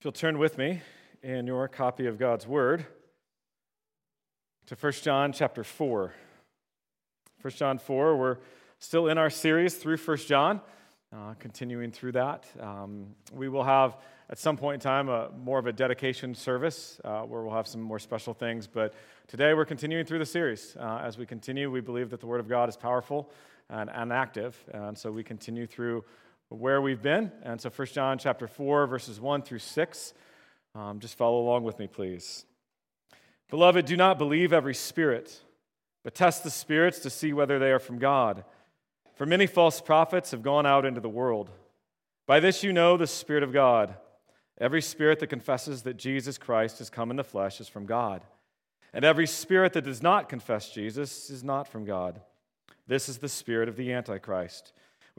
If you'll turn with me in your copy of God's Word to 1 John chapter 4. 1 John 4, we're still in our series through 1 John, uh, continuing through that. Um, we will have at some point in time a, more of a dedication service uh, where we'll have some more special things, but today we're continuing through the series. Uh, as we continue, we believe that the Word of God is powerful and, and active, and so we continue through where we've been. And so 1 John chapter 4, verses 1 through 6. Um, just follow along with me, please. Beloved, do not believe every spirit, but test the spirits to see whether they are from God. For many false prophets have gone out into the world. By this you know the Spirit of God. Every spirit that confesses that Jesus Christ has come in the flesh is from God. And every spirit that does not confess Jesus is not from God. This is the spirit of the Antichrist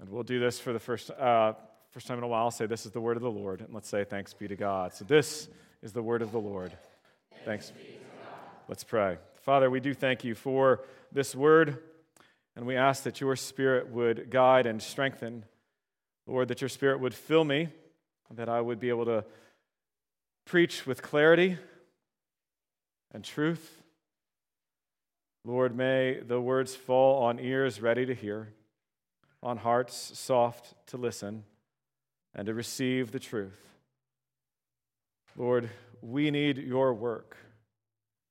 And we'll do this for the first, uh, first time in a while. say, This is the word of the Lord. And let's say, Thanks be to God. So, this is the word of the Lord. Thanks. thanks. Let's pray. Father, we do thank you for this word. And we ask that your spirit would guide and strengthen. Lord, that your spirit would fill me, that I would be able to preach with clarity and truth. Lord, may the words fall on ears ready to hear on hearts soft to listen and to receive the truth. Lord, we need your work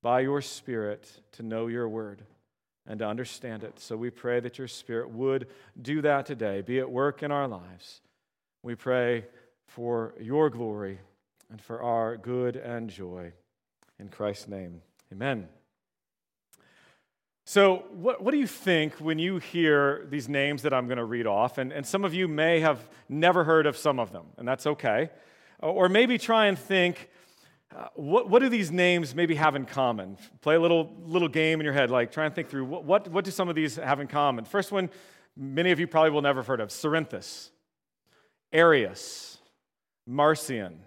by your Spirit to know your word and to understand it. So we pray that your Spirit would do that today, be at work in our lives. We pray for your glory and for our good and joy. In Christ's name, amen. So, what, what do you think when you hear these names that I'm going to read off? And, and some of you may have never heard of some of them, and that's okay. Or maybe try and think, uh, what, what do these names maybe have in common? Play a little, little game in your head, like try and think through what, what, what do some of these have in common? First one, many of you probably will never have heard of Cerinthus, Arius, Marcion.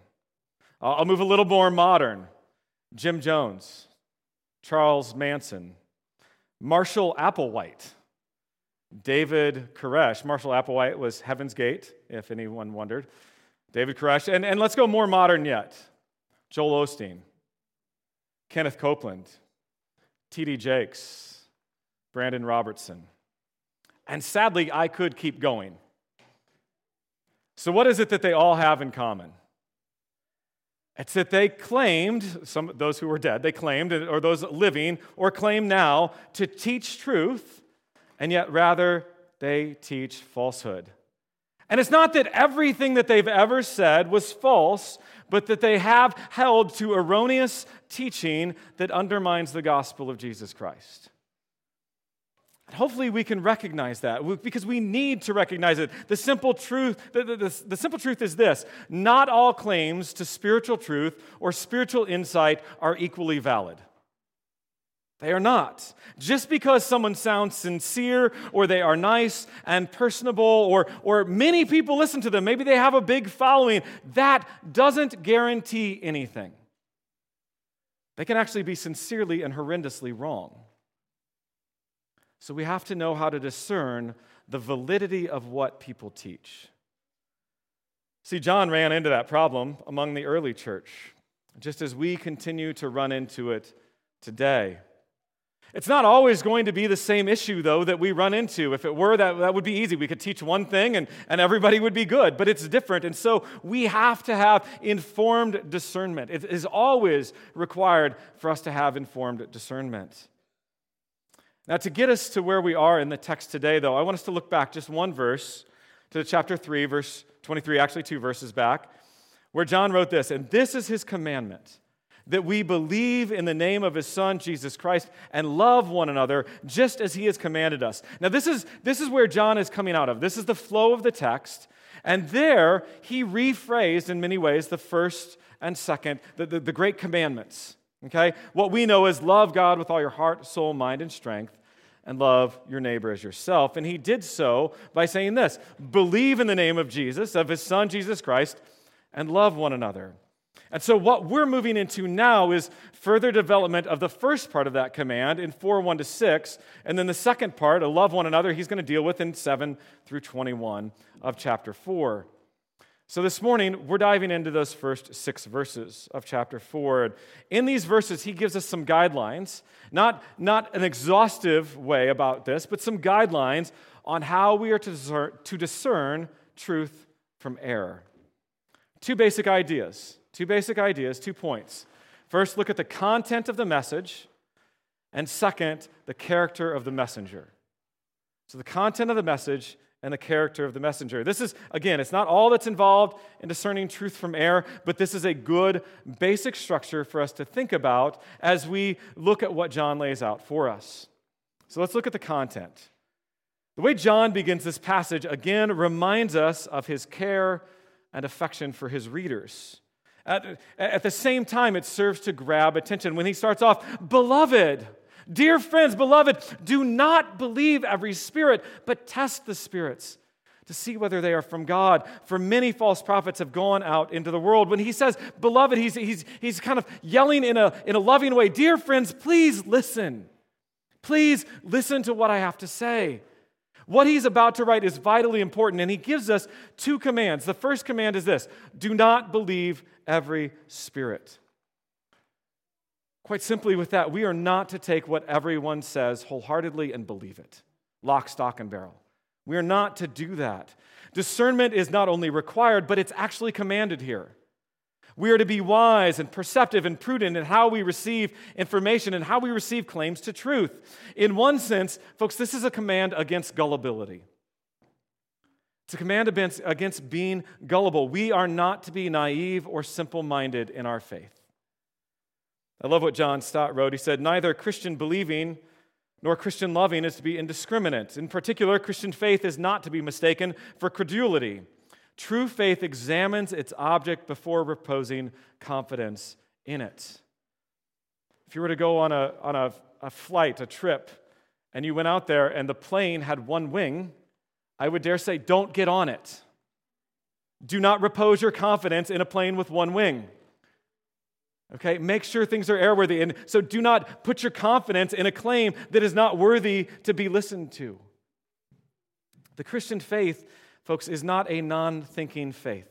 I'll move a little more modern Jim Jones, Charles Manson. Marshall Applewhite, David Koresh. Marshall Applewhite was Heaven's Gate, if anyone wondered. David Koresh. And, and let's go more modern yet Joel Osteen, Kenneth Copeland, T.D. Jakes, Brandon Robertson. And sadly, I could keep going. So, what is it that they all have in common? It's that they claimed, some those who were dead, they claimed, or those living, or claim now, to teach truth, and yet rather they teach falsehood. And it's not that everything that they've ever said was false, but that they have held to erroneous teaching that undermines the gospel of Jesus Christ. Hopefully, we can recognize that because we need to recognize it. The simple truth, the, the, the, the, simple truth is this not all claims to spiritual truth or spiritual insight are equally valid. They are not. Just because someone sounds sincere or they are nice and personable or, or many people listen to them, maybe they have a big following, that doesn't guarantee anything. They can actually be sincerely and horrendously wrong. So we have to know how to discern the validity of what people teach. See, John ran into that problem among the early church, just as we continue to run into it today. It's not always going to be the same issue, though, that we run into. If it were, that, that would be easy. We could teach one thing and, and everybody would be good, but it's different. And so we have to have informed discernment. It is always required for us to have informed discernment. Now, to get us to where we are in the text today, though, I want us to look back just one verse to chapter 3, verse 23, actually two verses back, where John wrote this And this is his commandment that we believe in the name of his son jesus christ and love one another just as he has commanded us now this is this is where john is coming out of this is the flow of the text And there, he rephrased in many ways the first and second, the, the, the great commandments. Okay? What we know is love God with all your heart, soul, mind, and strength, and love your neighbor as yourself. And he did so by saying this believe in the name of Jesus, of his son Jesus Christ, and love one another. And so, what we're moving into now is further development of the first part of that command in 4 1 to 6. And then the second part, a love one another, he's going to deal with in 7 through 21 of chapter 4. So, this morning, we're diving into those first six verses of chapter 4. In these verses, he gives us some guidelines, not, not an exhaustive way about this, but some guidelines on how we are to discern, to discern truth from error. Two basic ideas Two basic ideas, two points. First, look at the content of the message, and second, the character of the messenger. So, the content of the message and the character of the messenger. This is, again, it's not all that's involved in discerning truth from error, but this is a good basic structure for us to think about as we look at what John lays out for us. So, let's look at the content. The way John begins this passage, again, reminds us of his care and affection for his readers. At, at the same time, it serves to grab attention. When he starts off, beloved, dear friends, beloved, do not believe every spirit, but test the spirits to see whether they are from God. For many false prophets have gone out into the world. When he says, beloved, he's, he's, he's kind of yelling in a, in a loving way, Dear friends, please listen. Please listen to what I have to say. What he's about to write is vitally important, and he gives us two commands. The first command is this do not believe every spirit. Quite simply, with that, we are not to take what everyone says wholeheartedly and believe it, lock, stock, and barrel. We are not to do that. Discernment is not only required, but it's actually commanded here. We are to be wise and perceptive and prudent in how we receive information and how we receive claims to truth. In one sense, folks, this is a command against gullibility. It's a command against being gullible. We are not to be naive or simple minded in our faith. I love what John Stott wrote. He said, Neither Christian believing nor Christian loving is to be indiscriminate. In particular, Christian faith is not to be mistaken for credulity. True faith examines its object before reposing confidence in it. If you were to go on a, on a, a flight, a trip, and you went out there and the plane had one wing, I would dare say, don't get on it. Do not repose your confidence in a plane with one wing. Okay, make sure things are airworthy. And so do not put your confidence in a claim that is not worthy to be listened to. The Christian faith, folks, is not a non thinking faith.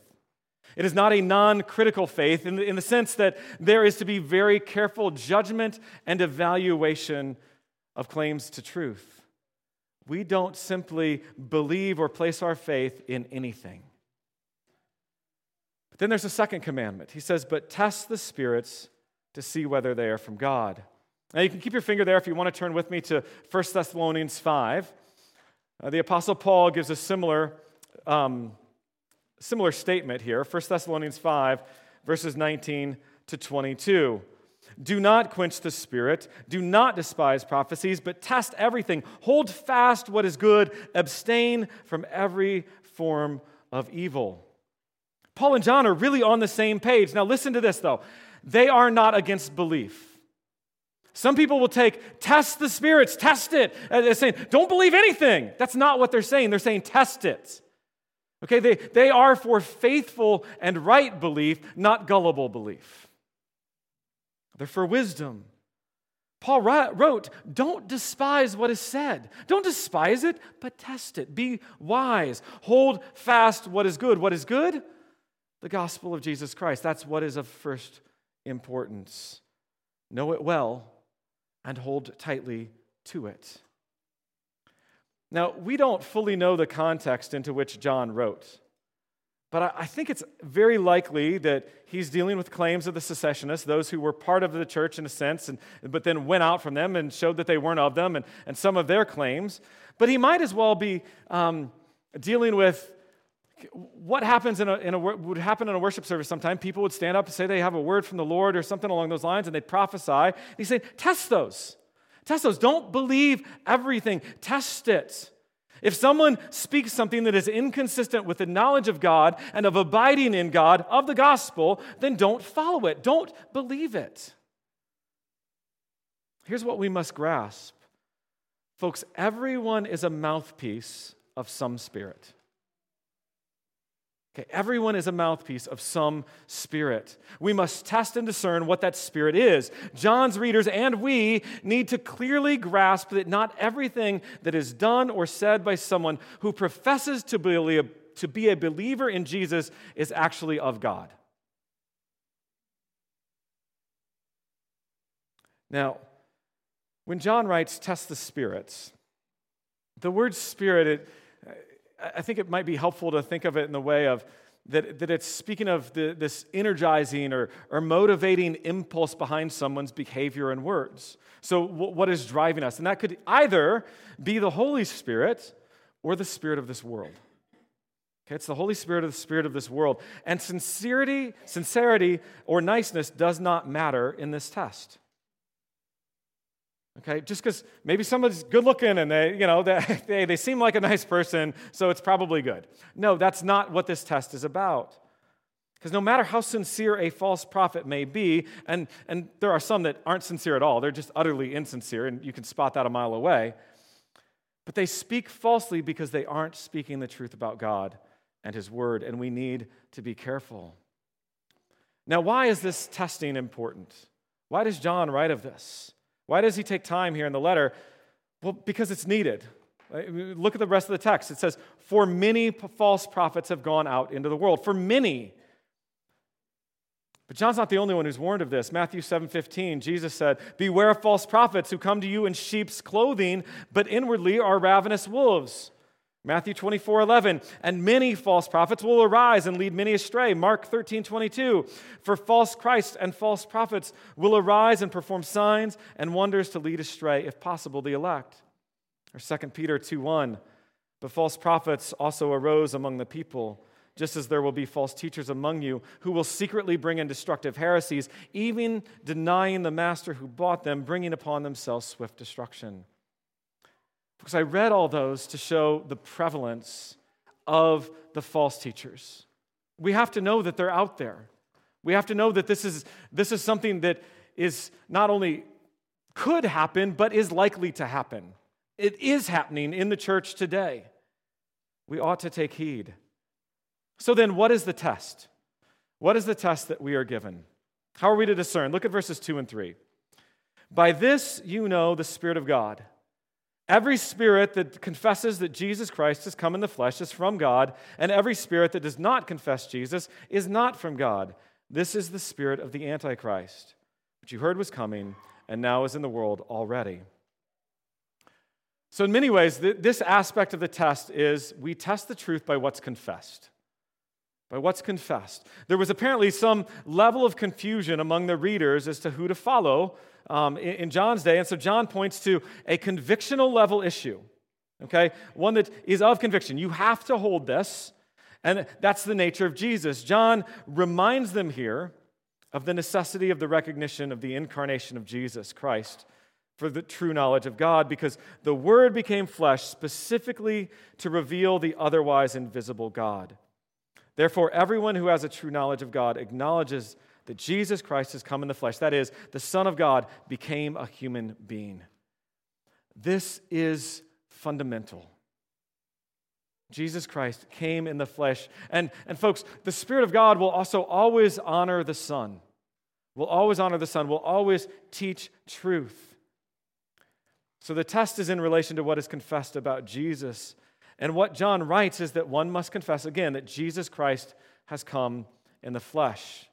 It is not a non critical faith in the, in the sense that there is to be very careful judgment and evaluation of claims to truth. We don't simply believe or place our faith in anything. But then there's a second commandment. He says, But test the spirits to see whether they are from God. Now, you can keep your finger there if you want to turn with me to 1 Thessalonians 5. Uh, the Apostle Paul gives a similar, um, similar statement here 1 Thessalonians 5, verses 19 to 22. Do not quench the spirit. Do not despise prophecies, but test everything. Hold fast what is good. Abstain from every form of evil. Paul and John are really on the same page. Now, listen to this, though. They are not against belief. Some people will take, test the spirits, test it. They're saying, don't believe anything. That's not what they're saying. They're saying, test it. Okay, they, they are for faithful and right belief, not gullible belief. They're for wisdom. Paul wrote, Don't despise what is said. Don't despise it, but test it. Be wise. Hold fast what is good. What is good? The gospel of Jesus Christ. That's what is of first importance. Know it well and hold tightly to it. Now, we don't fully know the context into which John wrote. But I think it's very likely that he's dealing with claims of the secessionists, those who were part of the church in a sense, and, but then went out from them and showed that they weren't of them, and, and some of their claims. But he might as well be um, dealing with what happens in a, in a, would happen in a worship service sometime. People would stand up and say they have a word from the Lord or something along those lines, and they'd prophesy. And he's saying, test those. Test those. Don't believe everything. Test it. If someone speaks something that is inconsistent with the knowledge of God and of abiding in God, of the gospel, then don't follow it. Don't believe it. Here's what we must grasp folks, everyone is a mouthpiece of some spirit. Okay, everyone is a mouthpiece of some spirit. We must test and discern what that spirit is. John's readers and we need to clearly grasp that not everything that is done or said by someone who professes to be a, to be a believer in Jesus is actually of God. Now, when John writes, test the spirits, the word spirit, it, I think it might be helpful to think of it in the way of that, that it's speaking of the, this energizing or, or motivating impulse behind someone's behavior and words. So, w- what is driving us? And that could either be the Holy Spirit or the Spirit of this world. Okay, it's the Holy Spirit or the Spirit of this world. And sincerity, sincerity or niceness does not matter in this test. Okay, just because maybe somebody's good looking and they, you know, they, they seem like a nice person, so it's probably good. No, that's not what this test is about. Because no matter how sincere a false prophet may be, and, and there are some that aren't sincere at all, they're just utterly insincere, and you can spot that a mile away. But they speak falsely because they aren't speaking the truth about God and His Word, and we need to be careful. Now, why is this testing important? Why does John write of this? Why does he take time here in the letter? Well, because it's needed. Uh, look at the rest of the text. It says, For many false prophets have gone out into the world. For many. But John's not the only one who's warned of this. Matthew 7:15, Jesus said, "Beware of false prophets who come to you in sheep's clothing, but inwardly are ravenous wolves." Matthew 24, 11. And many false prophets will arise and lead many astray. Mark 13, 22. For false Christs and false prophets will arise and perform signs and wonders to lead astray, if possible, the elect. Or 2 Peter 2, 1. But false prophets also arose among the people, just as there will be false teachers among you who will secretly bring in destructive heresies, even denying the master who bought them, bringing upon themselves swift destruction. Because I read all those to show the prevalence of the false teachers. We have to know that they're out there. We have to know that this is, this is something that is not only could happen, but is likely to happen. It is happening in the church today. We ought to take heed. So, then, what is the test? What is the test that we are given? How are we to discern? Look at verses 2 and 3. By this you know the Spirit of God. Every spirit that confesses that Jesus Christ has come in the flesh is from God, and every spirit that does not confess Jesus is not from God. This is the spirit of the Antichrist, which you heard was coming and now is in the world already. So, in many ways, this aspect of the test is we test the truth by what's confessed. By what's confessed. There was apparently some level of confusion among the readers as to who to follow um, in, in John's day. And so John points to a convictional level issue, okay? One that is of conviction. You have to hold this, and that's the nature of Jesus. John reminds them here of the necessity of the recognition of the incarnation of Jesus Christ for the true knowledge of God because the Word became flesh specifically to reveal the otherwise invisible God. Therefore, everyone who has a true knowledge of God acknowledges that Jesus Christ has come in the flesh. That is, the Son of God became a human being. This is fundamental. Jesus Christ came in the flesh. And, and folks, the Spirit of God will also always honor the Son, will always honor the Son, will always teach truth. So the test is in relation to what is confessed about Jesus. And what John writes is that one must confess again that Jesus Christ has come in the flesh.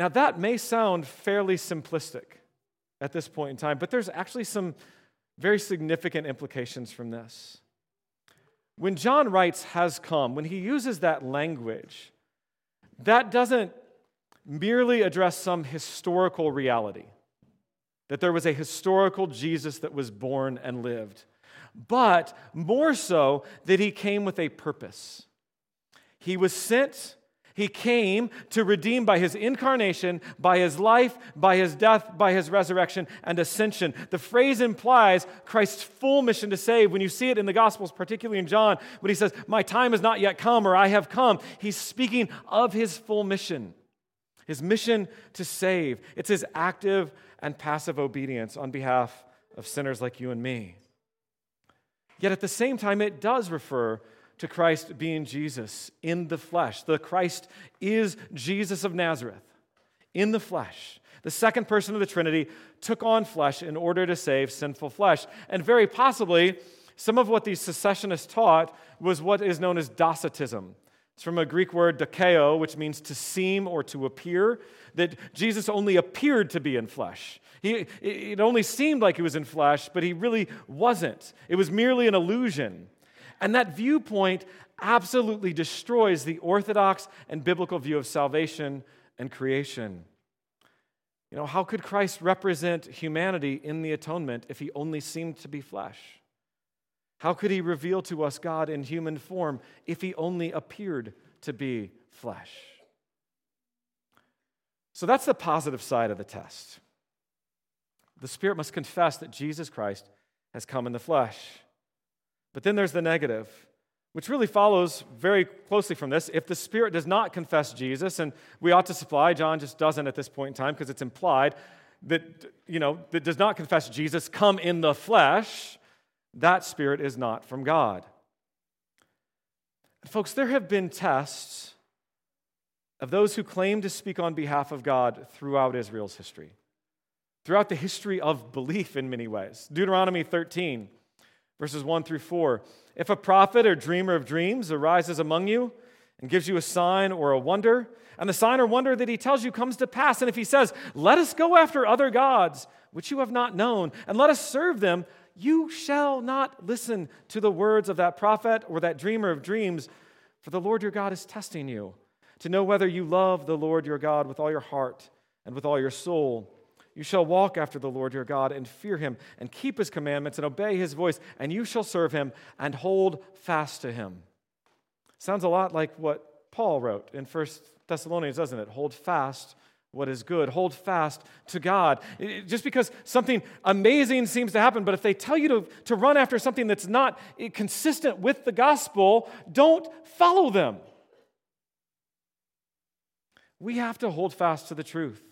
Now, that may sound fairly simplistic at this point in time, but there's actually some very significant implications from this. When John writes has come, when he uses that language, that doesn't merely address some historical reality, that there was a historical Jesus that was born and lived, but more so that he came with a purpose. He was sent He came to redeem by his incarnation, by his life, by his death, by his resurrection and ascension. The phrase implies Christ's full mission to save. When you see it in the Gospels, particularly in John, when he says, My time has not yet come or I have come, he's speaking of his full mission. His mission to save. It's his active and passive obedience on behalf of sinners like you and me. Yet at the same time, it does refer to Christ being Jesus in the flesh. The Christ is Jesus of Nazareth in the flesh. The second person of the Trinity took on flesh in order to save sinful flesh. And very possibly, some of what these secessionists taught was what is known as Docetism. It's from a Greek word dokeo, which means to seem or to appear, that Jesus only appeared to be in flesh. He, it only seemed like he was in flesh, but he really wasn't. It was merely an illusion. And that viewpoint absolutely destroys the orthodox and biblical view of salvation and creation. You know, how could Christ represent humanity in the atonement if he only seemed to be flesh? How could he reveal to us God in human form if he only appeared to be flesh? So that's the positive side of the test. The Spirit must confess that Jesus Christ has come in the flesh. But then there's the negative, which really follows very closely from this. If the Spirit does not confess Jesus, and we ought to supply, John just doesn't at this point in time because it's implied that, you know, that does not confess Jesus come in the flesh, that Spirit is not from God. Folks, there have been tests of those who claim to speak on behalf of God throughout Israel's history, throughout the history of belief in many ways. Deuteronomy 13 verses 1 through 4. If a prophet or dreamer of dreams arises among you and gives you a sign or a wonder, and the sign or wonder that he tells you comes to pass, and if he says, Let us go after other gods, which you have not known, and let us serve them, you shall not listen to the words of that prophet or that dreamer of dreams, for the Lord your God is testing you to know whether you love the Lord your God with all your heart and with all your soul. You shall walk after the Lord your God and fear him and keep his commandments and obey his voice, and you shall serve him and hold fast to him. Sounds a lot like what Paul wrote in 1 Thessalonians, doesn't it? Hold fast what is good. Hold fast to God. Just because something amazing seems to happen, but if they tell you to, to run after something that's not eh, consistent with the gospel, don't follow them. We have to hold fast to the truth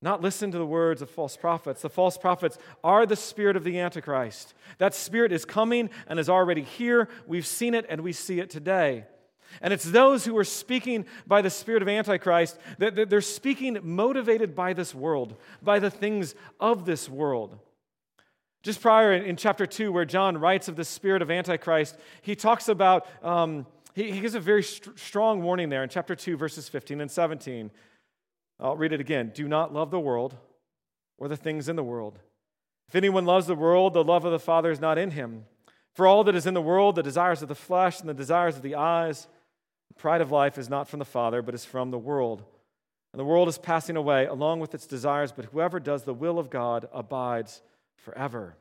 not listen to the words of false prophets. The false prophets are the spirit of the Antichrist. That spirit is coming and is already here. We've seen it and we see it today. And it's those who are speaking by the spirit of Antichrist that they're speaking motivated by this world, by the things of this world. Just prior in chapter 2, where John writes of the spirit of Antichrist, he talks about, um, he, gives a very st- strong warning there in chapter 2, verses 15 and 17. I'll read it again. Do not love the world or the things in the world. If anyone loves the world, the love of the Father is not in him. For all that is in the world, the desires of the flesh and the desires of the eyes, the pride of life is not from the Father, but is from the world. And the world is passing away along with its desires, but whoever does the will of God abides forever.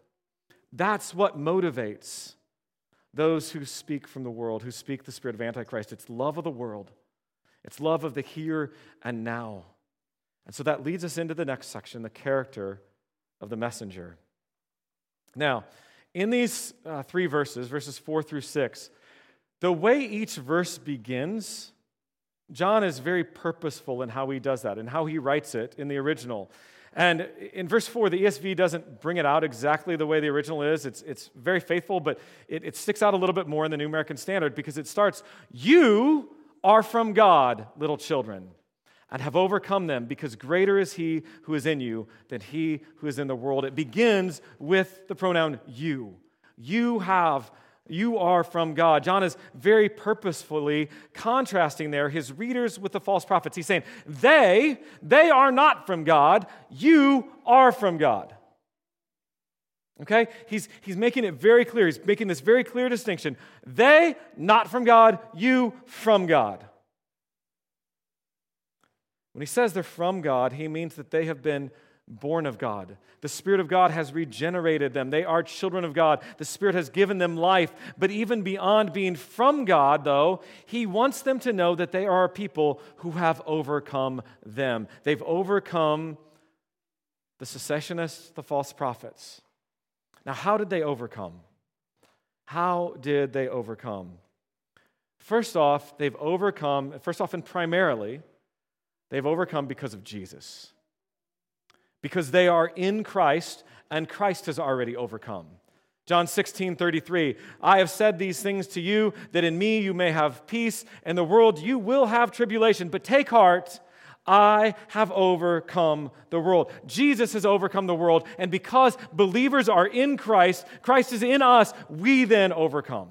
That's what motivates those who speak from the world, who speak the spirit of Antichrist. It's love of the world, it's love of the here and now. And so that leads us into the next section the character of the messenger. Now, in these uh, three verses, verses four through six, the way each verse begins, John is very purposeful in how he does that and how he writes it in the original. And in verse 4, the ESV doesn't bring it out exactly the way the original is. It's, it's very faithful, but it, it sticks out a little bit more in the New American Standard because it starts, You are from God, little children and have overcome them, because greater is he who is in you than he who is in the world. It begins with the pronoun you. You have, you are from God. John is very purposefully contrasting there his readers with the false prophets. He's saying, they, they are not from God, you are from God. Okay? He's, he's making it very clear. He's making this very clear distinction. They, not from God, you, from God. When he says they're from God, he means that they have been born of God. The Spirit of God has regenerated them. They are children of God. The Spirit has given them life. But even beyond being from God, though, He wants them to know that they are a people who have overcome them. They've overcome the secessionists, the false prophets. Now, how did they overcome? How did they overcome? First off, they've overcome, first off, and primarily, they've overcome because of Jesus because they are in Christ and Christ has already overcome. John 16, 33, I have said these things to you that in me you may have peace. In the world you will have tribulation, but take heart. I have overcome the world. Jesus has overcome the world. And because believers are in Christ, Christ is in us, we then overcome.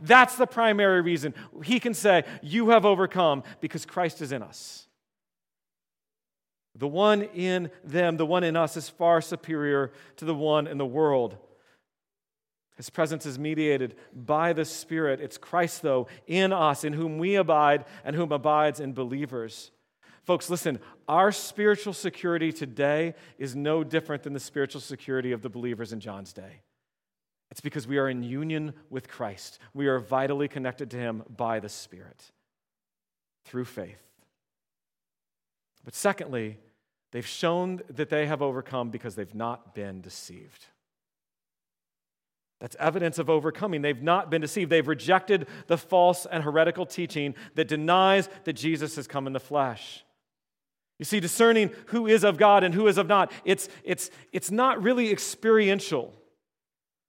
That's the primary reason. He can say, You have overcome because Christ is in us. The one in them, the one in us, is far superior to the one in the world. His presence is mediated by the Spirit. It's Christ, though, in us, in whom we abide and whom abides in believers. Folks, listen, our spiritual security today is no different than the spiritual security of the believers in John's day. It's because we are in union with Christ. We are vitally connected to Him by the Spirit through faith. But secondly, they've shown that they have overcome because they've not been deceived. That's evidence of overcoming. They've not been deceived. They've rejected the false and heretical teaching that denies that Jesus has come in the flesh. You see, discerning who is of God and who is of not, it's, it's, it's not really experiential.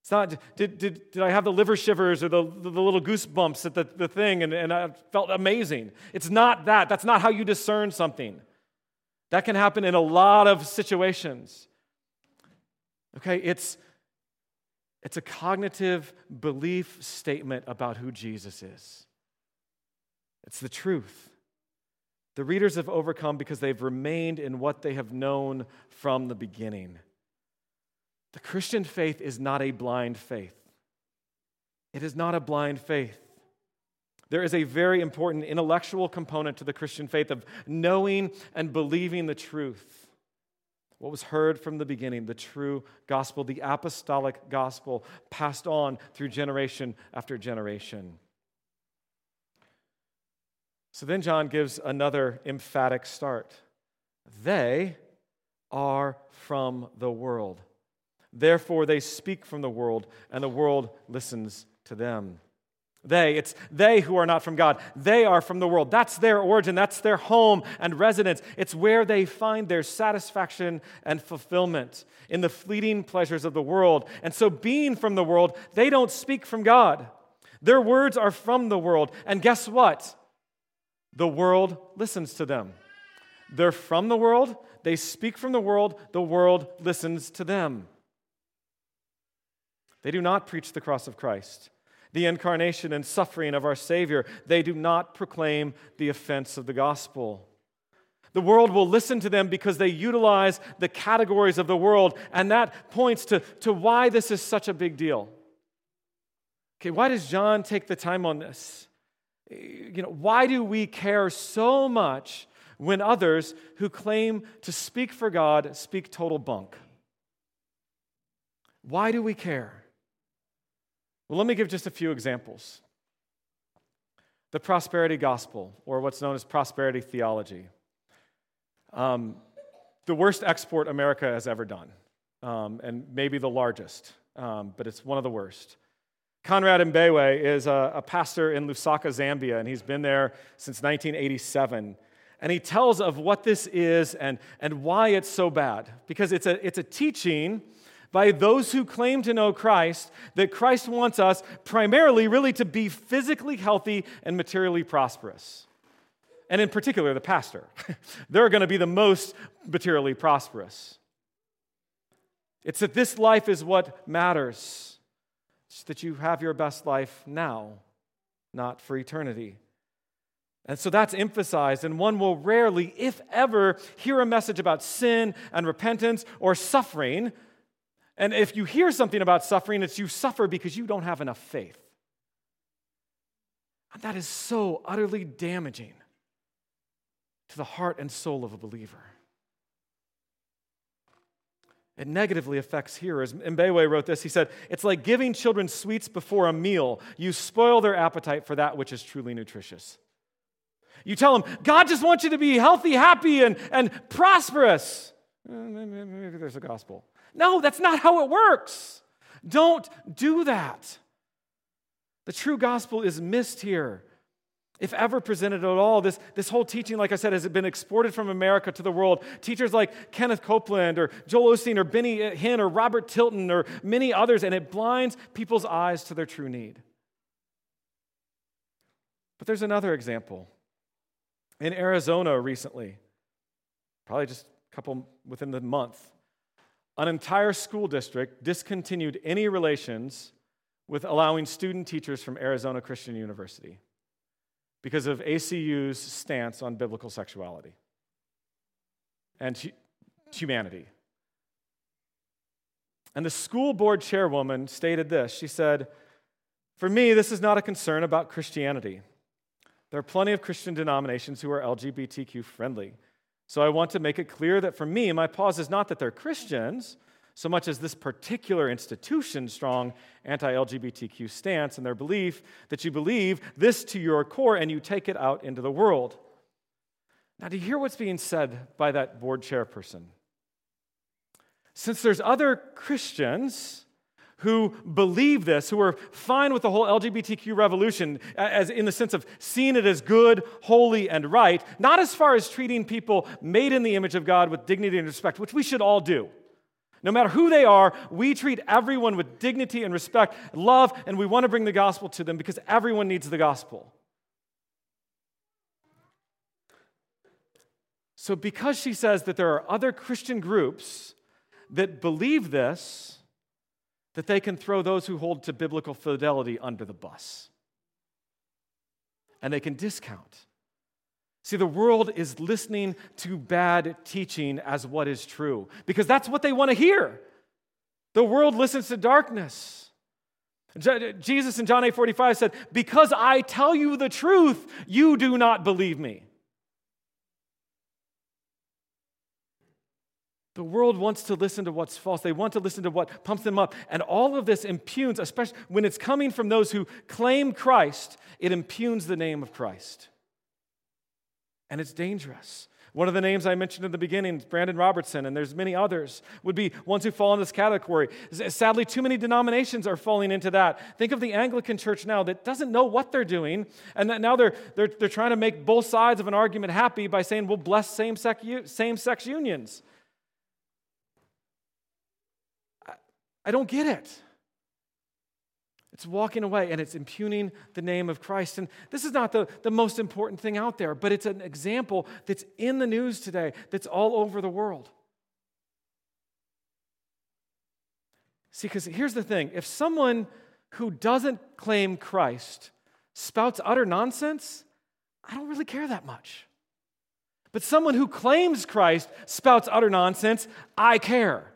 It's not, did, did, did I have the liver shivers or the, the, little goosebumps at the, the thing and, and I felt amazing? It's not that. That's not how you discern something. That can happen in a lot of situations. Okay, it's, it's a cognitive belief statement about who Jesus is. It's the truth. The readers have overcome because they've remained in what they have known from the beginning. The Christian faith is not a blind faith. It is not a blind faith. There is a very important intellectual component to the Christian faith of knowing and believing the truth. What was heard from the beginning, the true gospel, the apostolic gospel, passed on through generation after generation. So then John gives another emphatic start. They are from the world. Therefore, they speak from the world, and the world listens to them. They, it's they who are not from God. They are from the world. That's their origin. That's their home and residence. It's where they find their satisfaction and fulfillment in the fleeting pleasures of the world. And so, being from the world, they don't speak from God. Their words are from the world. And guess what? The world listens to them. They're from the world. They speak from the world. The world listens to them. They do not preach the cross of Christ the incarnation and suffering of our Savior. They do not proclaim the offense of the gospel. The world will listen to them because they utilize the categories of the world, and that points to, to why this is such a big deal. Okay, why does John take the time on this? Eh, you know, why do we care so much when others who claim to speak for God speak total bunk? Why do we care? Well, let me give just a few examples. The prosperity gospel, or what's known as prosperity theology. Um, the worst export America has ever done, um, and maybe the largest, um, but it's one of the worst. Conrad Mbewe is a, a, pastor in Lusaka, Zambia, and he's been there since 1987. And he tells of what this is and, and why it's so bad. Because it's a, it's a teaching by those who claim to know Christ that Christ wants us primarily really to be physically healthy and materially prosperous. And in particular, the pastor. They're going to be the most materially prosperous. It's that this life is what matters. It's that you have your best life now, not for eternity. And so that's emphasized, and one will rarely, if ever, hear a message about sin and repentance or suffering and if you hear something about suffering, it's you suffer because you don't have enough faith. And that is so utterly damaging to the heart and soul of a believer. it negatively affects hearers. Mbewe wrote this. He said, It's like giving children sweets before a meal. You spoil their appetite for that which is truly nutritious. You tell them, God just wants you to be healthy, happy, and, and prosperous. Eh, maybe there's a gospel. No, that's not how it works. Don't do that. The true gospel is missed here if ever presented at all. This, this whole teaching, like I said, has been exported from America to the world. Teachers like Kenneth Copeland or Joel Osteen or Benny Hinn or Robert Tilton or many others, and it blinds people's eyes to their true need. But there's another example. In Arizona recently, probably just a couple within the month, an entire school district discontinued any relations with allowing student teachers from Arizona Christian University because of ACU's stance on biblical sexuality and humanity. And the school board chairwoman stated this She said, For me, this is not a concern about Christianity. There are plenty of Christian denominations who are LGBTQ friendly. So I want to make it clear that for me, my pause is not that they're Christians so much as this particular institution's strong anti LGBTQ stance and their belief that you believe this to your core and you take it out into the world. Now, do you hear what's being said by that board chairperson? Since there's other Christians who believe this, who are fine with the whole LGBTQ revolution, as in the sense of seeing it as good, holy, and right, not as far as treating people made in the image of God with dignity and respect, which we should all do. No matter who they are, we treat everyone with dignity and respect, love, and we want to bring the gospel to them because everyone needs the gospel. So, because she says that there are other Christian groups that believe this, that they can throw those who hold to biblical fidelity under the bus. And they can discount See, the world is listening to bad teaching as what is true because that's what they want to hear. The world listens to darkness. Jesus in John 8 45 said, Because I tell you the truth, you do not believe me. The world wants to listen to what's false. They want to listen to what pumps them up. And all of this impugns, especially when it's coming from those who claim Christ, it impugns the name of Christ and it's dangerous. One of the names I mentioned in the beginning, Brandon Robertson, and there's many others, would be ones who fall in this category. Sadly, too many denominations are falling into that. Think of the Anglican Church now that doesn't know what they're doing, and now they're, they're, they're trying to make both sides of an argument happy by saying, we'll bless same sex, same sex unions. I, don't get it. It's walking away and it's impugning the name of Christ. And this is not the, the most important thing out there, but it's an example that's in the news today, that's all over the world. See, because here's the thing if someone who doesn't claim Christ spouts utter nonsense, I don't really care that much. But someone who claims Christ spouts utter nonsense, I care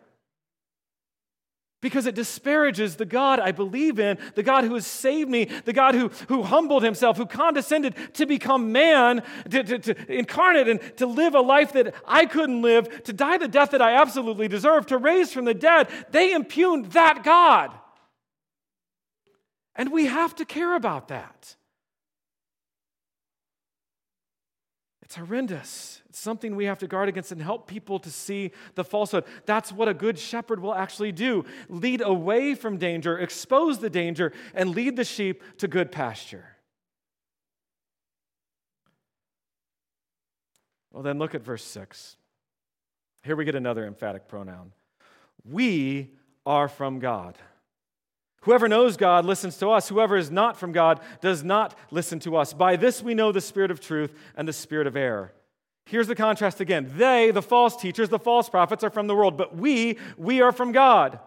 because it disparages the God I believe in, the God who has saved me, the God who, who humbled himself, who condescended to become man, to, to, to, incarnate and to live a life that I couldn't live, to die the death that I absolutely deserve, to raise from the dead. They impugned that God. And we have to care about that. It's horrendous. It's something we have to guard against and help people to see the falsehood. That's what a good shepherd will actually do lead away from danger, expose the danger, and lead the sheep to good pasture. Well, then look at verse 6. Here we get another emphatic pronoun. We are from God. Whoever knows God listens to us. Whoever is not from God does not listen to us. By this we know the spirit of truth and the spirit of error. Here's the contrast again. They, the false teachers, the false prophets, are from the world, but we, we are from God.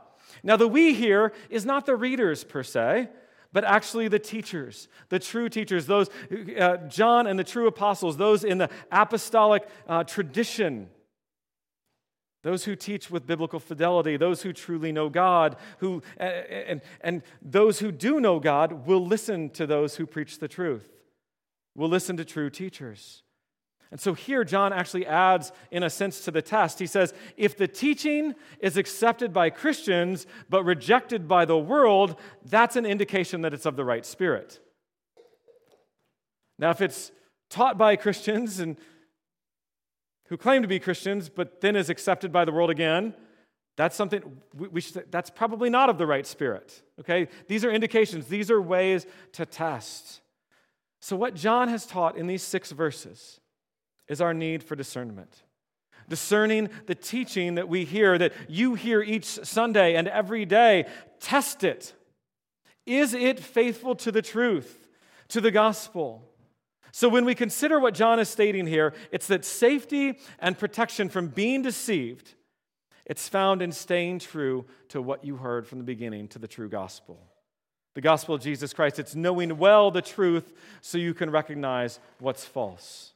Now, the we here is not the readers per se, but actually the teachers, the true teachers, those, uh, John and the true apostles, those in the apostolic uh, tradition, those who teach with biblical fidelity, those who truly know God, who, and, and those who do know God will listen to those who preach the truth, will listen to true teachers. And so here, John actually adds, in a sense, to the test. He says, if the teaching is accepted by Christians but rejected by the world, that's an indication that it's of the right spirit. Now, if it's taught by Christians and who claim to be Christians but then is accepted by the world again, that's something we, should, that's probably not of the right spirit. Okay? These are indications, these are ways to test. So, what John has taught in these six verses is our need for discernment. Discerning the teaching that we hear, that you hear each Sunday and every day, test it. Is it faithful to the truth, to the gospel? So, when we consider what John is stating here, it's that safety and protection from being deceived, it's found in staying true to what you heard from the beginning, to the true gospel. The gospel of Jesus Christ, it's knowing well the truth so you can recognize what's false.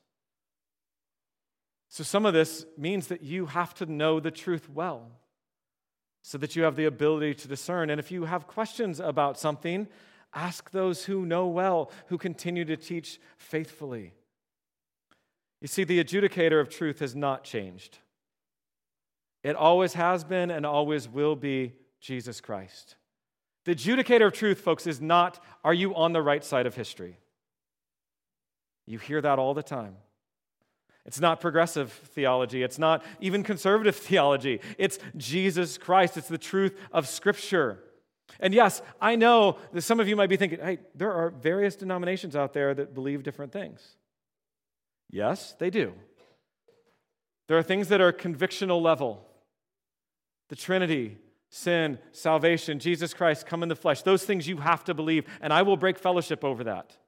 So, some of this means that you have to know the truth well so that you have the ability to discern. And if you have questions about something, ask those who know well, who continue to teach faithfully. You see, the adjudicator of truth has not changed. It always has been and always will be Jesus Christ. The adjudicator of truth, folks, is not are you on the right side of history? You hear that all the time. It's not progressive theology. It's not even conservative theology. It's Jesus Christ. It's the truth of Scripture. And yes, I know that some of you might be thinking, hey, there are various denominations out there that believe different things. Yes, they do. There are things that are convictional level the Trinity, sin, salvation, Jesus Christ come in the flesh. Those things you have to believe, and I will break fellowship over that.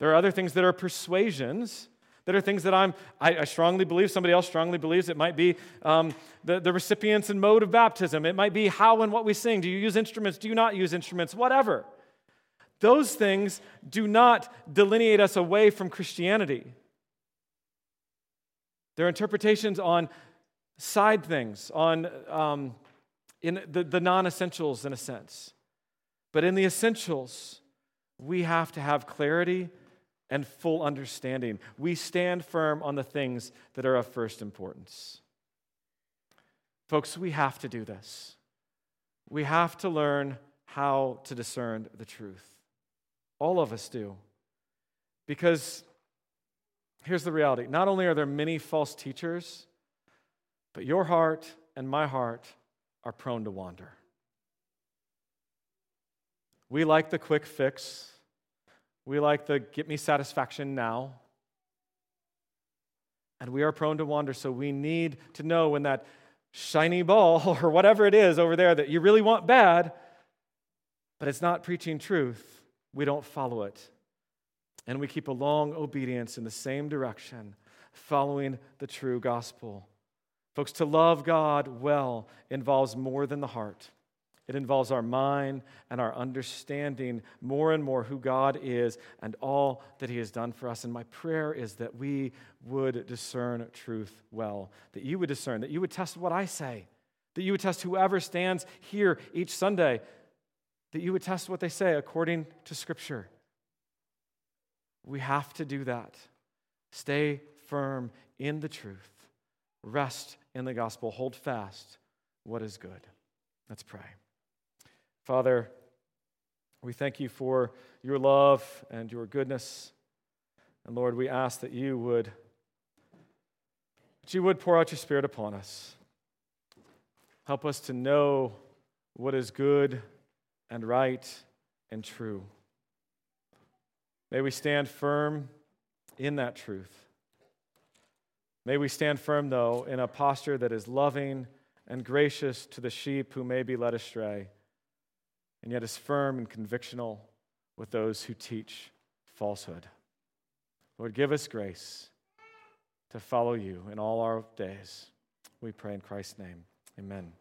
There are other things that are persuasions that are things that I'm, I, I strongly believe, somebody else strongly believes. It might be um, the, the recipients and mode of baptism. It might be how and what we sing. Do you use instruments? Do you not use instruments? Whatever. Those things do not delineate us away from Christianity. They're interpretations on side things, on um, in the, the non essentials, in a sense. But in the essentials, we have to have clarity and full understanding. We stand firm on the things that are of first importance. Folks, we have to do this. We have to learn how to discern the truth. All of us do. Because here's the reality not only are there many false teachers, but your heart and my heart are prone to wander. We like the quick fix. We like the get me satisfaction now. And we are prone to wander, so we need to know when that shiny ball or whatever it is over there that you really want bad, but it's not preaching truth, we don't follow it. And we keep a long obedience in the same direction, following the true gospel. Folks, to love God well involves more than the heart. It involves our mind and our understanding more and more who God is and all that He has done for us. And my prayer is that we would discern truth well, that you would discern, that you would test what I say, that you would test whoever stands here each Sunday, that you would test what they say according to Scripture. We have to do that. Stay firm in the truth, rest in the gospel, hold fast what is good. Let's pray. Father, we thank you for your love and your goodness. And Lord, we ask that you would that you would pour out your spirit upon us. Help us to know what is good and right and true. May we stand firm in that truth. May we stand firm, though, in a posture that is loving and gracious to the sheep who may be led astray and yet is firm and convictional with those who teach falsehood. Lord, give us grace to follow you in all our days. We pray in Christ's name. Amen.